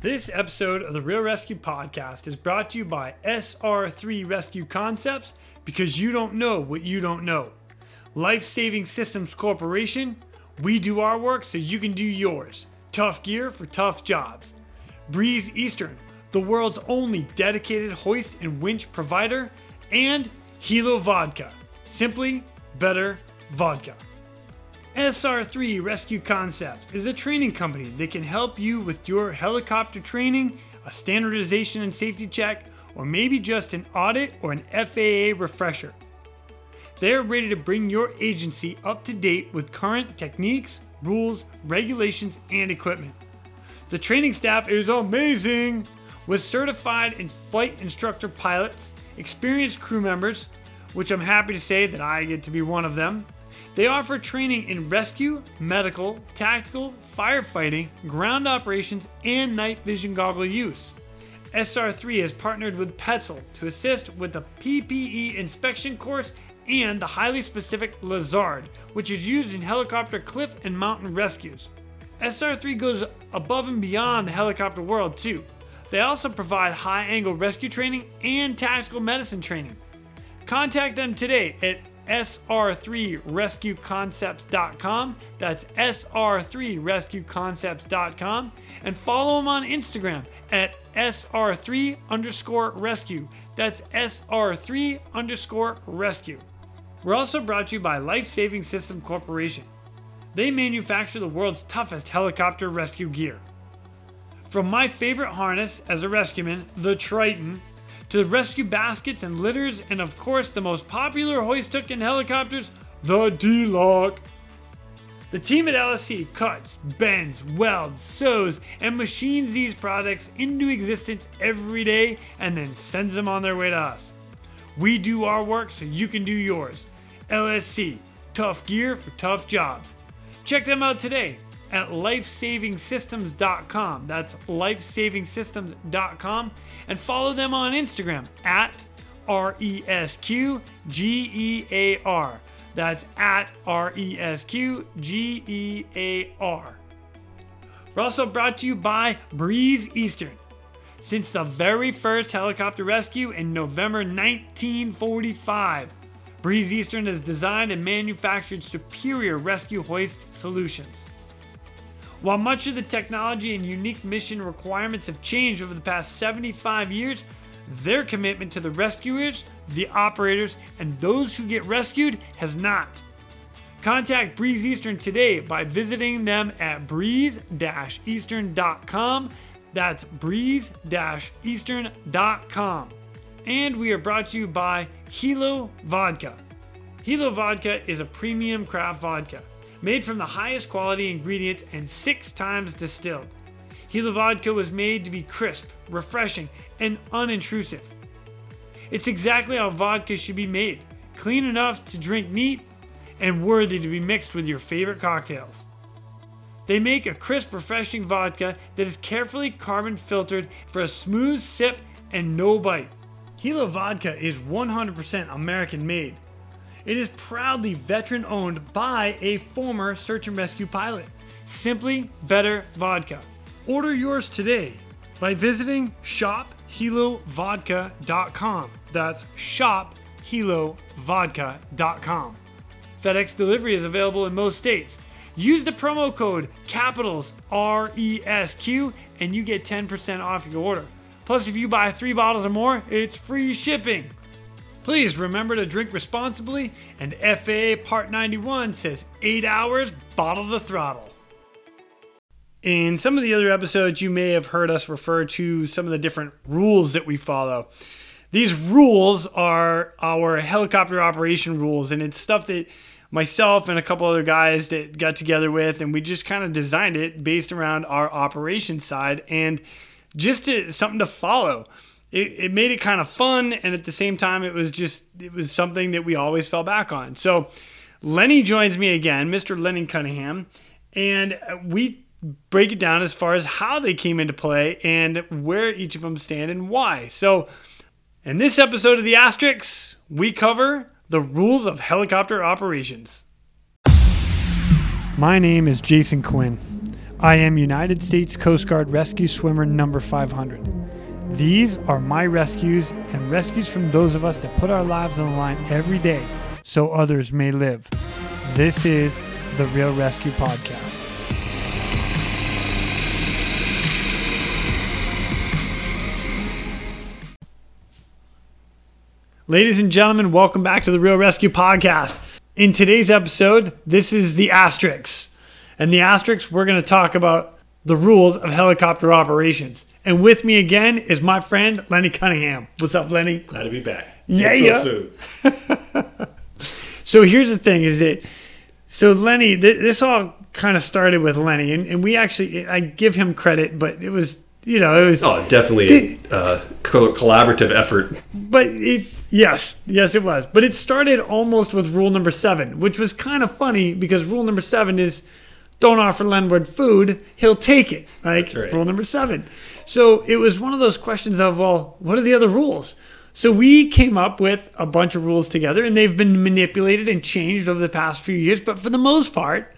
This episode of the Real Rescue Podcast is brought to you by SR3 Rescue Concepts because you don't know what you don't know. Life Saving Systems Corporation, we do our work so you can do yours. Tough gear for tough jobs. Breeze Eastern, the world's only dedicated hoist and winch provider, and Helo Vodka, simply better vodka. SR3 Rescue Concepts is a training company that can help you with your helicopter training, a standardization and safety check, or maybe just an audit or an FAA refresher. They're ready to bring your agency up to date with current techniques, rules, regulations, and equipment. The training staff is amazing! With certified and flight instructor pilots, experienced crew members, which I'm happy to say that I get to be one of them, they offer training in rescue, medical, tactical, firefighting, ground operations, and night vision goggle use. SR3 has partnered with Petzl to assist with the PPE inspection course and the highly specific Lezard, which is used in helicopter cliff and mountain rescues. SR3 goes above and beyond the helicopter world too. They also provide high angle rescue training and tactical medicine training. Contact them today at sr3rescueconcepts.com. That's sr3rescueconcepts.com. And follow them on Instagram at sr3 underscore rescue. That's sr3 underscore rescue. We're also brought to you by Life Saving System Corporation. They manufacture the world's toughest helicopter rescue gear. From my favorite harness as a rescueman, the Triton, to rescue baskets and litters, and of course, the most popular hoist hook in helicopters, the D Lock. The team at LSC cuts, bends, welds, sews, and machines these products into existence every day and then sends them on their way to us. We do our work so you can do yours. LSC, tough gear for tough jobs. Check them out today at lifesavingsystems.com. That's lifesavingsystems.com. And follow them on Instagram at R E S Q G E A R. That's at R E S Q G E A R. We're also brought to you by Breeze Eastern. Since the very first helicopter rescue in November 1945, Breeze Eastern has designed and manufactured superior rescue hoist solutions. While much of the technology and unique mission requirements have changed over the past 75 years, their commitment to the rescuers, the operators, and those who get rescued has not. Contact Breeze Eastern today by visiting them at breeze-eastern.com. That's breeze-eastern.com. And we are brought to you by Helo Vodka. Helo Vodka is a premium craft vodka made from the highest quality ingredients and six times distilled. Helo vodka was made to be crisp, refreshing, and unintrusive. It's exactly how vodka should be made clean enough to drink neat and worthy to be mixed with your favorite cocktails. They make a crisp, refreshing vodka that is carefully carbon filtered for a smooth sip and no bite. Helo vodka is 100% American made it is proudly veteran owned by a former search and rescue pilot. Simply Better Vodka. Order yours today by visiting shophelovodka.com. That's shophelovodka.com. FedEx delivery is available in most states. Use the promo code capitals RESQ and you get 10% off your order. Plus, if you buy three bottles or more, it's free shipping. Please remember to drink responsibly, and FAA Part 91 says 8 hours, bottle the throttle. In some of the other episodes, you may have heard us refer to some of the different rules that we follow. These rules are our helicopter operation rules, and it's stuff that myself and a couple other guys that got together with, and we just kind of designed it based around our operation side and just to, something to follow it, it made it kind of fun and at the same time it was just it was something that we always fell back on. So lenny joins me again mr lenny cunningham and uh, we break it down as far as how they came into play and where each of them stand and why. So in this episode of the ASTerisk we cover the rules of helicopter operations. My name is jason quinn. I am United States Coast Guard Rescue Swimmer number 500. These are my rescues and rescues from those of us that put our lives on the line every day so others may live. This is the Real Rescue Podcast. Ladies and gentlemen, welcome back to the Real Rescue Podcast. In today's episode, this is the asterisks. And the asterisks, we're going to talk about the rules of helicopter operations. And with me again is my friend Lenny Cunningham. What's up, Lenny? Glad to be back. Yeah, yeah. So soon. So here's the thing: is that so Lenny? Th- this all kind of started with Lenny, and, and we actually I give him credit, but it was you know it was, Oh, definitely a uh, co- collaborative effort. but it yes yes it was, but it started almost with rule number seven, which was kind of funny because rule number seven is don't offer landlord food, he'll take it. Like right. rule number seven. So it was one of those questions of well, what are the other rules? So we came up with a bunch of rules together, and they've been manipulated and changed over the past few years. But for the most part,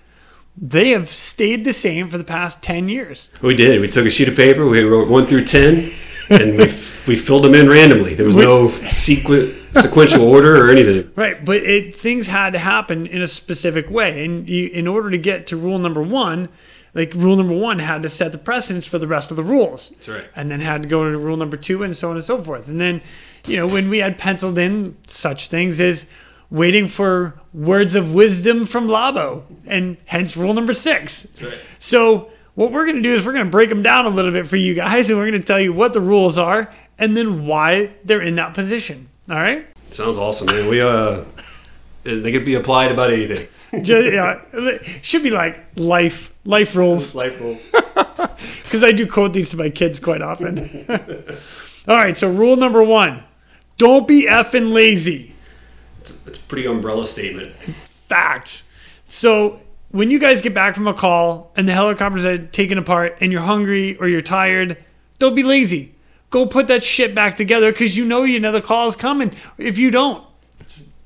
they have stayed the same for the past ten years. We did. We took a sheet of paper. We wrote one through ten, and we we filled them in randomly. There was no sequ- sequential order or anything. Right, but it things had to happen in a specific way, and you, in order to get to rule number one, like rule number one had to set the precedence for the rest of the rules. That's right. And then had to go to rule number two, and so on and so forth. And then, you know, when we had penciled in such things as waiting for words of wisdom from Laubo, and hence rule number six. That's right. So what we're going to do is we're going to break them down a little bit for you guys, and we're going to tell you what the rules are and then why they're in that position. All right. Sounds awesome, man. We uh, they could be applied about anything. Just, yeah, should be like life life rules Life rules. because I do quote these to my kids quite often. All right, so rule number one: don't be effing lazy. It's a pretty umbrella statement. Fact. So when you guys get back from a call and the helicopters are taken apart and you're hungry or you're tired, don't be lazy. Go put that shit back together because you know you another call is coming. If you don't,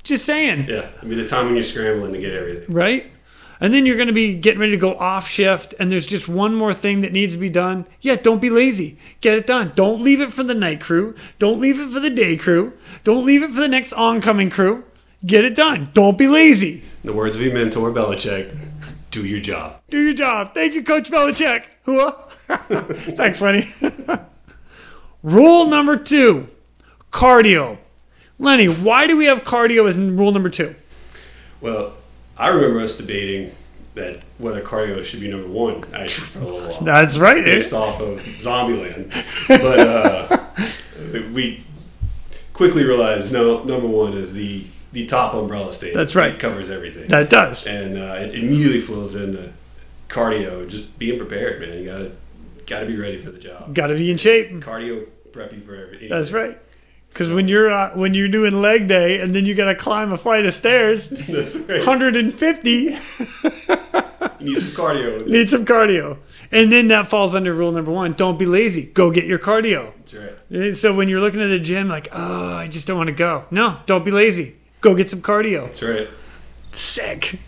just saying. Yeah, I mean the time when you're scrambling to get everything. right? And then you're going to be getting ready to go off shift, and there's just one more thing that needs to be done. Yeah, don't be lazy. Get it done. Don't leave it for the night crew. Don't leave it for the day crew. Don't leave it for the next oncoming crew. Get it done. Don't be lazy. In the words of your mentor Belichick, do your job. Do your job. Thank you, Coach Belichick. Hua. Thanks, Lenny. rule number two cardio. Lenny, why do we have cardio as rule number two? Well, I remember us debating that whether cardio should be number one actually for a little while. That's right. based off of Zombieland. But uh, we quickly realized no, number one is the the top umbrella statement. That's right. It covers everything, That does. and uh, it immediately flows into cardio. Just being prepared, man. You gotta gotta be ready for the job. Got to be in shape. Cardio prep you for everything. That's right. Because when you're uh, when you're doing leg day and then you got to climb a flight of stairs, That's right. 150 You need some cardio. need some cardio, and then that falls under rule number one: don't be lazy. Go get your cardio. That's right. And So when you're looking at the gym, like, oh, I just don't want to go. No, don't be lazy. Go get some cardio. That's right. Sick.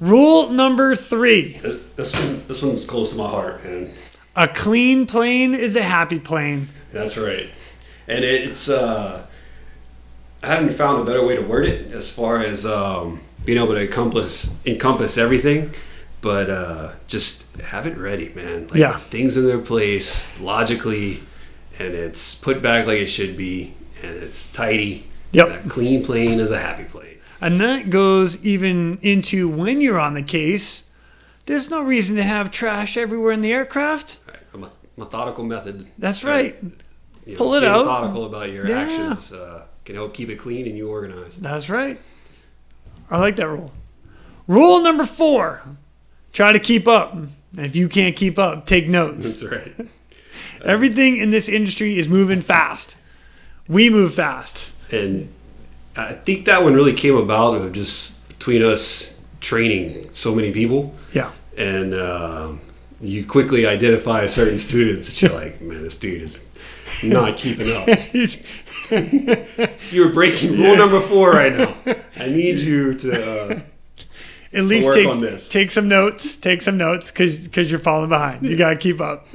Rule number three: This one, this one's close to my heart, man. a clean plane is a happy plane. That's right. And it's uh, I haven't found a better way to word it as far as um, being able to encompass encompass everything, but uh, just have it ready, man. Like, Yeah. things in their place logically, and it's put back like it should be, and it's tidy. Yep. Clean plane is a happy plane. And that goes even into when you're on the case. There's no reason to have trash everywhere in the aircraft. Right. Methodical method. That's right. You know, Pull it out. Methodical about your Yeah. actions uh, can help keep it clean and you organized. That's right. I like that rule. Rule number four try to keep up. If you can't keep up, take notes. That's right. Everything in this industry is moving fast. We move fast. and I think that one really came about of just between us training so many people, Yeah. and um you quickly identify a certain students that you're like, man, this dude is not keeping up. You're breaking rule number four right now. I need you to. Uh, At least take take some notes. Take some notes because because you're falling behind. You gotta keep up.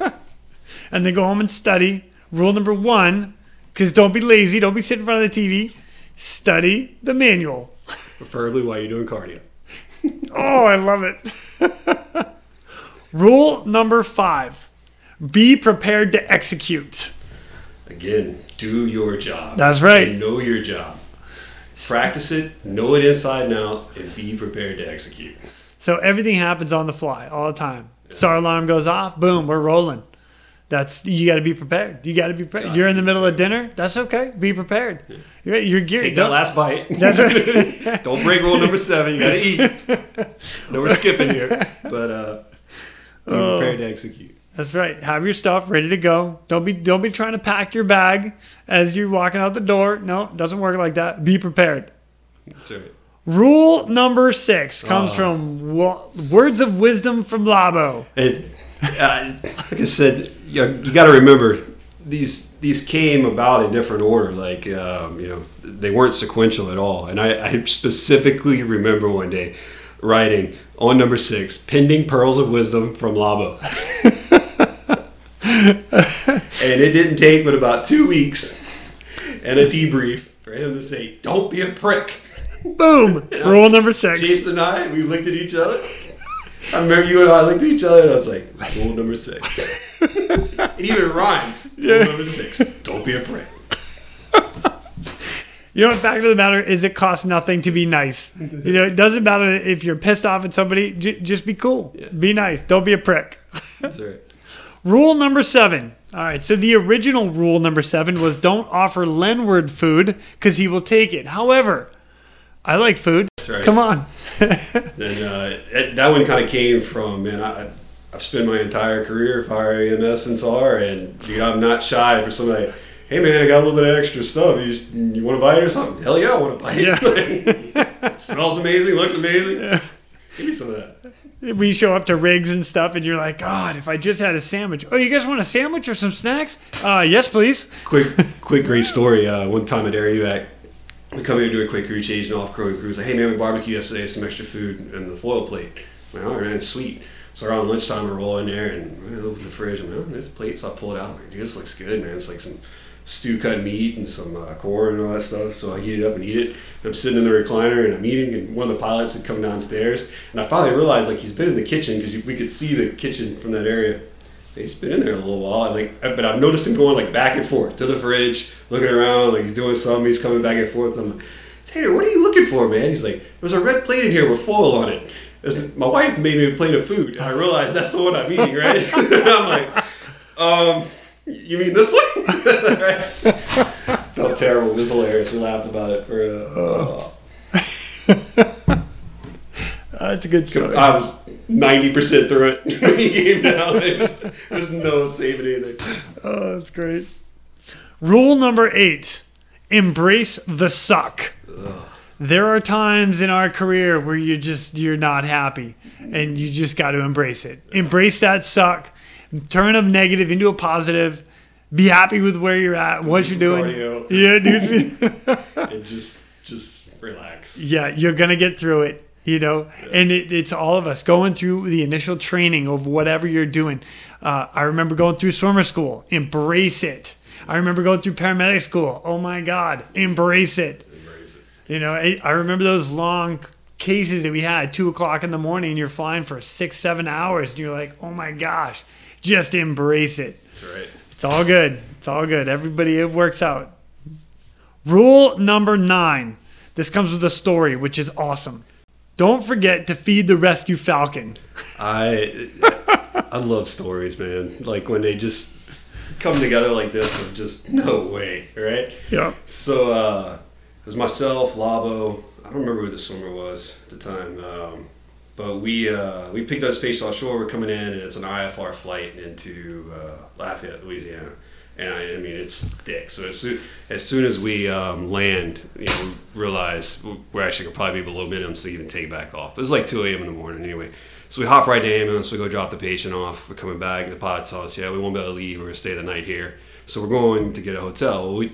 and then go home and study. Rule number one, because don't be lazy. Don't be sitting in front of the TV. Study the manual. Preferably while you're doing cardio. Oh, I love it. Rule number five: Be prepared to execute. Again, do your job. That's right. And know your job. Practice it, know it inside and out, and be prepared to execute. So everything happens on the fly all the time. SAR alarm goes off, boom, we're rolling. That's you got to be prepared. You got to be prepared. Got You're in the middle of dinner. That's okay. Be prepared. You're, you're geared. Take that last bite. That's right. Don't break rule number seven. You gotta eat. No, we're skipping here, but uh, be Oh. prepared to execute. That's right. Have your stuff ready to go. Don't be don't be trying to pack your bag as you're walking out the door. No, it doesn't work like that. Be prepared. That's right. Rule number six comes Oh. from wo- words of wisdom from Laubo. And uh, like I said, you, you got to remember these these came about in different order. Like um, you know, they weren't sequential at all. And I, I specifically remember one day writing on number six, "Pending pearls of wisdom from Laubo." and it didn't take but about two weeks and a debrief for him to say, "Don't be a prick." Boom. Rule number six. Jason and I, we looked at each other. I remember you and I looked at each other, and I was like, "Rule number six. it even rhymes. Rule number six: Don't be a prick. You know, the fact of the matter is, it costs nothing to be nice. You know, it doesn't matter if you're pissed off at somebody. J- just be cool. Yeah. Be nice. Don't be a prick. That's right. Rule number seven. All right. So the original rule number seven was don't offer Lenward food because he will take it. However, I like food. That's right. Come on. And uh, it, that one kind of came from man. I, I've spent my entire career fire EMS and SAR, and dude, I'm not shy for somebody. Hey man, I got a little bit of extra stuff. You, you want to buy it or something? Hell yeah, I want to buy it. Smells amazing, looks amazing. Give me some of that. we show up to rigs and stuff, and you're like, God, if I just had a sandwich. Oh, you guys want a sandwich or some snacks? Uh, yes, please. quick, quick, great story. Uh, one time at Air we come here to do a quick crew change and off crew crews like, hey man, we barbecued yesterday, some extra food and the foil plate. I'm like, all right, man, sweet. So around lunchtime, I roll in there and I open the fridge. I'm like, oh, there's a plate. So I pull it out. I'm like, dude, this looks good, man. It's like some stew cut meat and some uh, corn and all that stuff. So I heat it up and eat it. And I'm sitting in the recliner and I'm eating, and one of the pilots had come downstairs. And I finally realized like he's been in the kitchen because we could see the kitchen from that area. He's been in there a little while, like, but I've noticed him going like back and forth to the fridge, looking around, like he's doing something. He's coming back and forth. I'm like, Tater, what are you looking for, man? He's like, there's a red plate in here with foil on it. My wife made me a plate of food, and I realized that's the one I'm eating, right? I'm like, um, you mean this one? Felt terrible. It was hilarious. We laughed about it for. Uh, Uh, that's a good story. I was ninety percent through it when he came down. It there was no saving anything. Oh, that's great. Rule number eight embrace the suck. There are times in our career where you just you're not happy and you just got to embrace it. Embrace that suck. Turn a negative into a positive. Be happy with where you're at, what you're doing. Cardio. Yeah, dude. and just just relax. yeah, you're gonna get through it. You know, and it, it's all of us going through the initial training of whatever you're doing. Uh, I remember going through swimmer school. Embrace it. I remember going through paramedic school. Oh my God, embrace it. Embrace it. You know, I, I remember those long cases that we had, two o'clock in the morning, and you're flying for six, seven hours, and you're like, oh my gosh, just embrace it. That's right. It's all good. It's all good. Everybody, it works out. Rule number nine. This comes with a story, which is awesome. Don't forget to feed the rescue falcon. I I love stories, man. Like when they just come together like this of just no way, right? Yeah. So uh, it was myself, Laubo. I don't remember who the swimmer was at the time, um, but we uh, we picked up space offshore. We're coming in, and it's an IFR flight into uh, Lafayette, Louisiana. And I, I mean, it's thick. So as soon as, soon as we um, land, you know, we realize we're actually gonna probably be below minimum to even take back off. It was like 2 a.m. in the morning anyway. So we hop right to ambulance. We go drop the patient off. We're coming back. The pilot tells us, yeah, we won't be able to leave. We're gonna stay the night here. So we're going to get a hotel. We,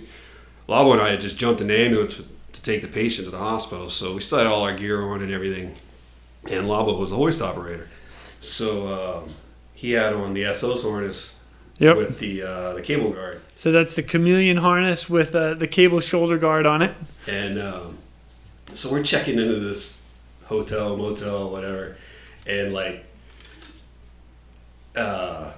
and I had just jumped in the ambulance to take the patient to the hospital. So we still had all our gear on and everything. And Laubo was the hoist operator. So um, he had on the SOS harness Yep. with the uh, the cable guard, So that's the chameleon harness with uh, the cable shoulder guard on it. and um, so we're checking into this hotel, motel, whatever, and like, uh,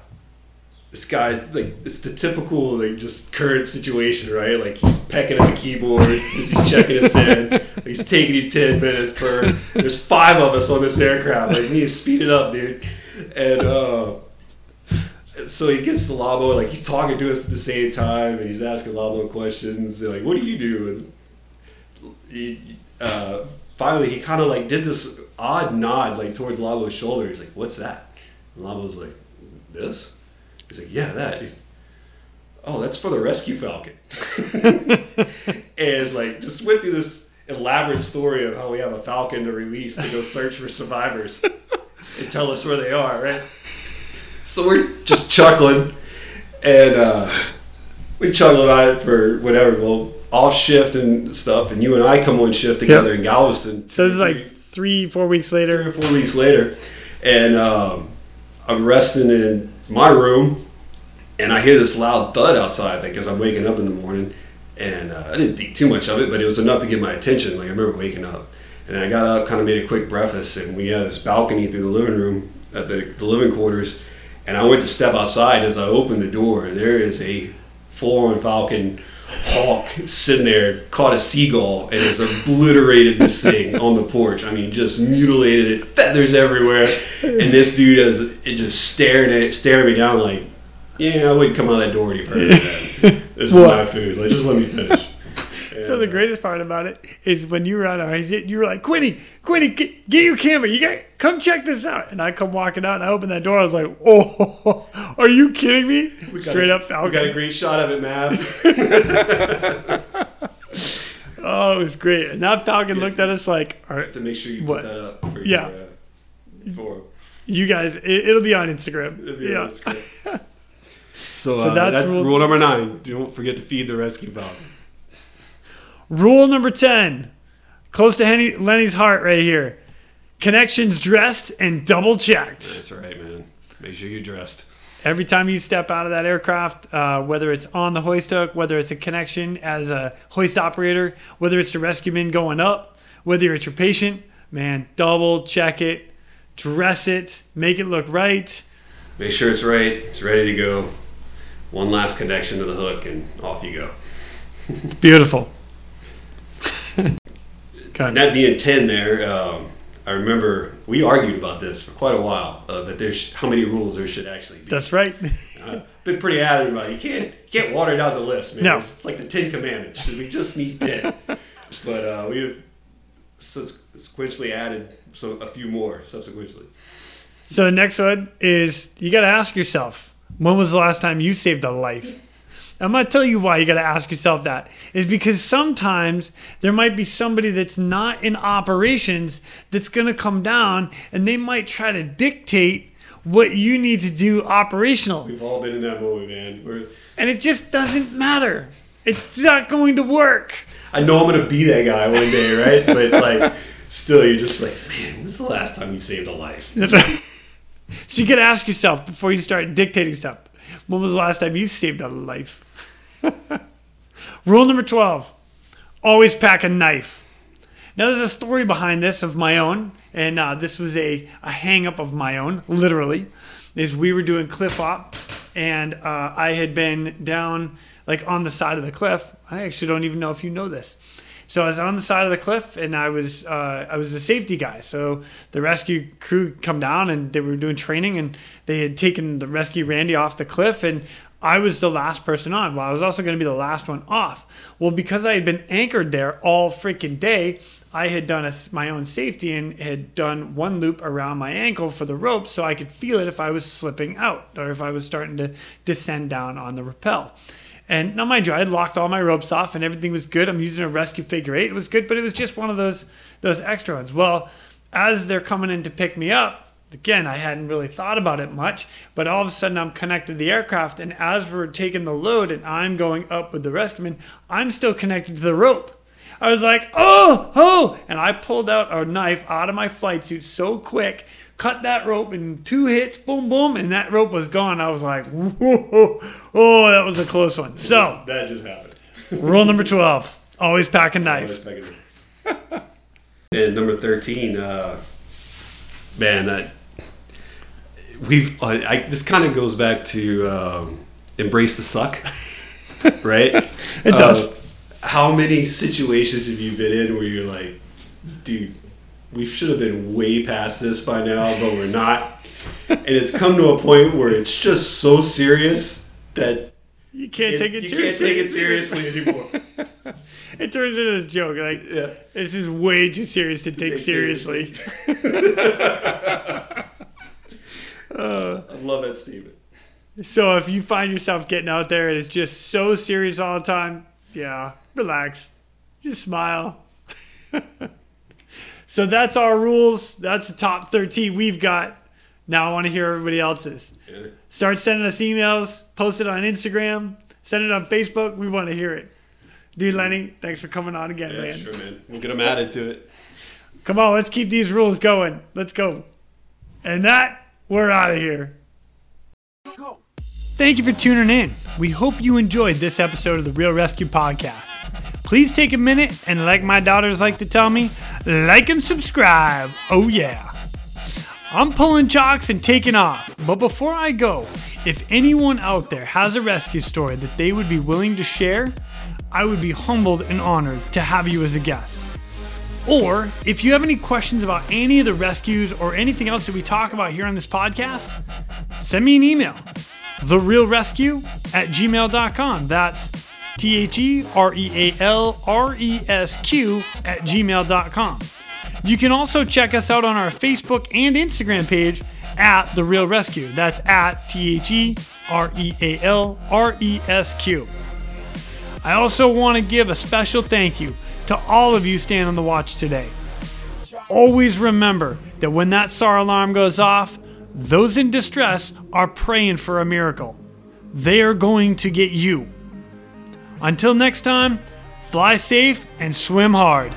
this guy like it's the typical like just current situation, right? Like he's pecking at the keyboard, he's checking his in, he's taking you ten minutes per. There's five of us on this aircraft, like we need to speed it up, dude, and. uh so he gets to Laubo, like he's talking to us at the same time, and he's asking Laubo questions. and, like, what do you do? And he, uh, finally, he kind of like did this odd nod, like towards Laubo's shoulder. He's like, "What's that?" And Laubo's like, "This." He's like, "Yeah, that." He's, oh, that's for the rescue falcon. and like, just went through this elaborate story of how we have a falcon to release to go search for survivors and tell us where they are, right? So we're just chuckling, and uh, we chuckle about it for whatever. Well, off shift and stuff, and you and I come on shift together in Galveston. So this is like three, four weeks three later. or four weeks later, and um, I'm resting in my room, and I hear this loud thud outside because I'm waking up in the morning, and uh, I didn't think too much of it, but it was enough to get my attention. Like I remember waking up, and I got up, kind of made a quick breakfast, and we had this balcony through the living room at the, the living quarters, and I went to step outside. As I opened the door, and there is a full-on falcon hawk sitting there, caught a seagull, and has obliterated this thing on the porch. I mean, just mutilated it, feathers everywhere, and this dude has it just stared at staring me down like, yeah, I wouldn't come out that door any further. This is my food. Like, just let me finish. So the greatest part about it is when you were out exit, you were like, Quinny, Quinny, get, get your camera. You got come check this out. And I come walking out and I open that door. I was like, oh, are you kidding me? we Straight a- up Falcon. We got a great shot of it, Mav. oh, it was great. And that Falcon looked at us like, all right, to make sure you What? put that up. For Yeah. Your, uh, for you guys, it, it'll be on Instagram. Be yeah. that's great. So, So uh, that's that's rule- rule, number nine. Don't forget to feed the rescue falcon. Rule number 10, close to Henny, Lenny's heart right here. Connections dressed and double checked. That's right, man. Make sure you're dressed. Every time you step out of that aircraft, uh, whether it's on the hoist hook, whether it's a connection as a hoist operator, whether it's the rescue man going up, whether it's your patient, man, double check it, dress it, make it look right. Make sure it's right. It's ready to go. One last connection to the hook, and off you go. Beautiful. And that being ten, there, um, I remember we argued about this for quite a while. Uh, that there's how many rules there should actually be. That's right. I've been pretty adamant about it. You can't you can't water down the list, man. No. It's, it's like the Ten Commandments. We just need ten. but uh, we have subsequently added so a few more subsequently. So the next one is you got to ask yourself, when was the last time you saved a life? I'm going to tell you why you got to ask yourself that. Is because sometimes there might be somebody that's not in operations that's going to come down and they might try to dictate what you need to do operational. We've all been in that moment, man. We're, And it just doesn't matter. It's not going to work. I know I'm gonna be that guy one day, right? But like, still, you're just like, man, when's the last time you saved a life? So you got to ask yourself before you start dictating stuff. When was the last time you saved a life? Rule number 12 always pack a knife. Now, there's a story behind this of my own, and uh, this was a, a hang up of my own, literally. Is we were doing cliff ops, and uh, I had been down like on the side of the cliff. I actually don't even know if you know this. So I was on the side of the cliff, and I was uh, I was a safety guy. So the rescue crew come down, and they were doing training, and they had taken the rescue Randy off the cliff, and I was the last person on. Well, I was also going to be the last one off. Well, because I had been anchored there all freaking day, I had done a my own safety and had done one loop around my ankle for the rope so I could feel it if I was slipping out or if I was starting to descend down on the rappel. And now, mind you, I had locked all my ropes off and everything was good. I'm using a rescue figure eight. It was good, but it was just one of those those extra ones. Well, as they're coming in to pick me up, again, I hadn't really thought about it much, but all of a sudden I'm connected to the aircraft, and as we're taking the load and I'm going up with the rescueman, I'm still connected to the rope. I was like, oh, oh. And I pulled out a knife out of my flight suit so quick, cut that rope in two hits, boom, boom, and that rope was gone. I was like, whoa, oh, that was a close one. So, that just happened. rule number 12 always pack a knife. and number 13, uh, man, I, we've, I, I, this kind of goes back to um, embrace the suck, right? It does. Uh, how many situations have you been in where you're like, dude, we should have been way past this by now, but we're not. and it's come to a point where it's just so serious that You can't it- take it you seriously. can't take it seriously anymore. It turns into this joke. Like, Yeah. this is way too serious to take take seriously. Uh, I love that statement. So if you find yourself getting out there and it's just so serious all the time, yeah, relax. Just smile. so that's our rules. That's the top 13 we've got. Now I want to hear everybody else's. Yeah. Start sending us emails, post it on Instagram, send it on Facebook. We want to hear it. Dude, Lenny, thanks for coming on again, Yeah, man. sure, man. We'll get them added to it. Come on, let's keep these rules going. Let's go. And that, we're out of here. Thank you for tuning in. We hope you enjoyed this episode of the Real Rescue Podcast. Please take a minute and, like my daughters like to tell me, like and subscribe. Oh, yeah. I'm pulling chocks and taking off. But before I go, if anyone out there has a rescue story that they would be willing to share, I would be humbled and honored to have you as a guest. Or if you have any questions about any of the rescues or anything else that we talk about here on this podcast, send me an email. TheRealRescue at gmail.com. That's T H E R E A L R E S Q at gmail.com. You can also check us out on our Facebook and Instagram page at The Real Rescue. That's at T H E R E A L R E S Q. I also want to give a special thank you to all of you standing on the watch today. Always remember that when that SAR alarm goes off, those in distress are praying for a miracle. They are going to get you. Until next time, fly safe and swim hard.